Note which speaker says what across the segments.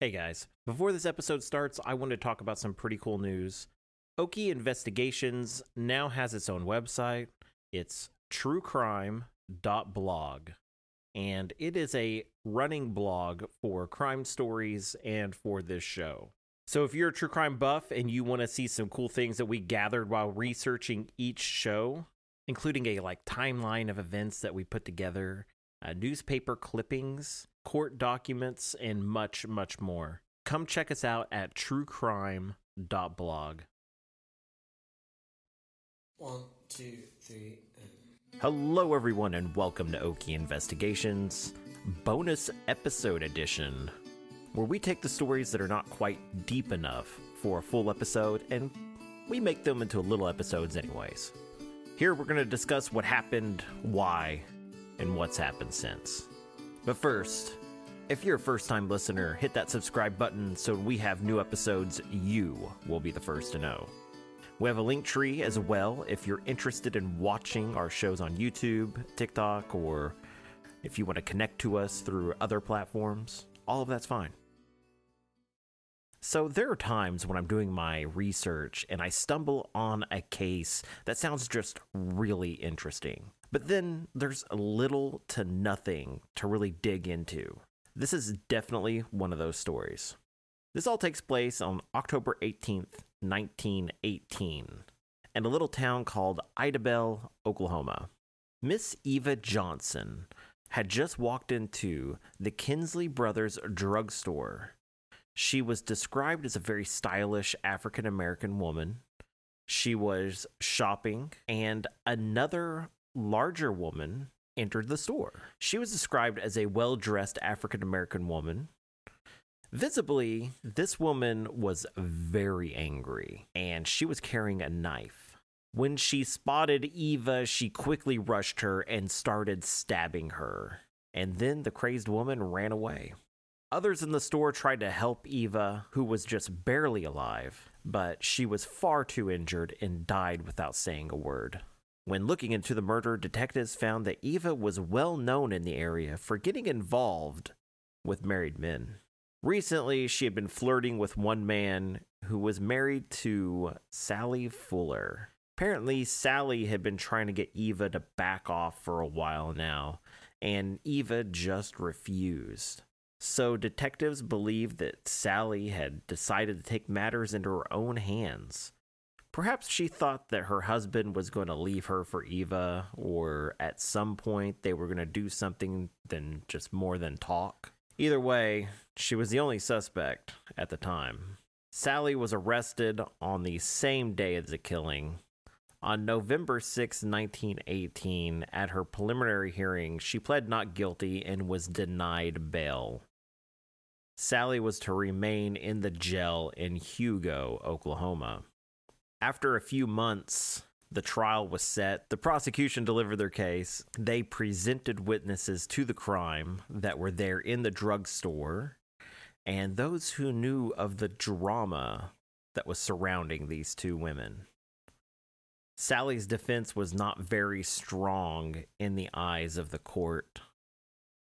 Speaker 1: Hey guys, before this episode starts, I want to talk about some pretty cool news. Okie Investigations now has its own website. It's truecrime.blog. And it is a running blog for crime stories and for this show. So if you're a true crime buff and you want to see some cool things that we gathered while researching each show, including a like timeline of events that we put together, uh, newspaper clippings, court documents, and much, much more. Come check us out at truecrime.blog.
Speaker 2: One, two, three, and.
Speaker 1: Hello, everyone, and welcome to Okie Investigations, bonus episode edition, where we take the stories that are not quite deep enough for a full episode and we make them into little episodes, anyways. Here, we're going to discuss what happened, why, and what's happened since. But first, if you're a first time listener, hit that subscribe button so we have new episodes, you will be the first to know. We have a link tree as well if you're interested in watching our shows on YouTube, TikTok, or if you want to connect to us through other platforms. All of that's fine. So, there are times when I'm doing my research and I stumble on a case that sounds just really interesting. But then there's little to nothing to really dig into. This is definitely one of those stories. This all takes place on October 18th, 1918, in a little town called Idabel, Oklahoma. Miss Eva Johnson had just walked into the Kinsley Brothers drugstore. She was described as a very stylish African American woman. She was shopping, and another larger woman entered the store. She was described as a well dressed African American woman. Visibly, this woman was very angry and she was carrying a knife. When she spotted Eva, she quickly rushed her and started stabbing her. And then the crazed woman ran away. Others in the store tried to help Eva, who was just barely alive, but she was far too injured and died without saying a word. When looking into the murder, detectives found that Eva was well known in the area for getting involved with married men. Recently, she had been flirting with one man who was married to Sally Fuller. Apparently, Sally had been trying to get Eva to back off for a while now, and Eva just refused. So, detectives believe that Sally had decided to take matters into her own hands Perhaps she thought that her husband was going to leave her for Eva, or at some point they were going to do something than just more than talk. Either way, she was the only suspect at the time. Sally was arrested on the same day as the killing. On November 6, 1918, at her preliminary hearing, she pled not guilty and was denied bail. Sally was to remain in the jail in Hugo, Oklahoma. After a few months, the trial was set. The prosecution delivered their case. They presented witnesses to the crime that were there in the drugstore and those who knew of the drama that was surrounding these two women. Sally's defense was not very strong in the eyes of the court.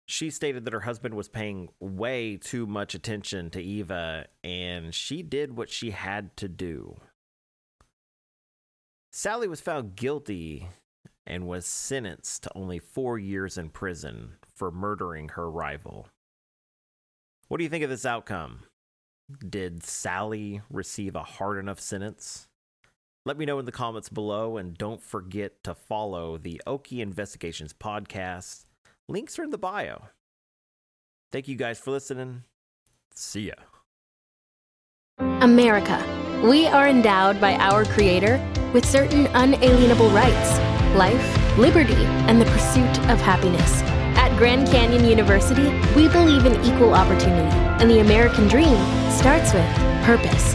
Speaker 1: She stated that her husband was paying way too much attention to Eva and she did what she had to do. Sally was found guilty and was sentenced to only four years in prison for murdering her rival. What do you think of this outcome? Did Sally receive a hard enough sentence? Let me know in the comments below, and don't forget to follow the Okie Investigations podcast. Links are in the bio. Thank you guys for listening. See ya.
Speaker 3: America. We are endowed by our Creator with certain unalienable rights life, liberty, and the pursuit of happiness. At Grand Canyon University, we believe in equal opportunity, and the American dream starts with purpose.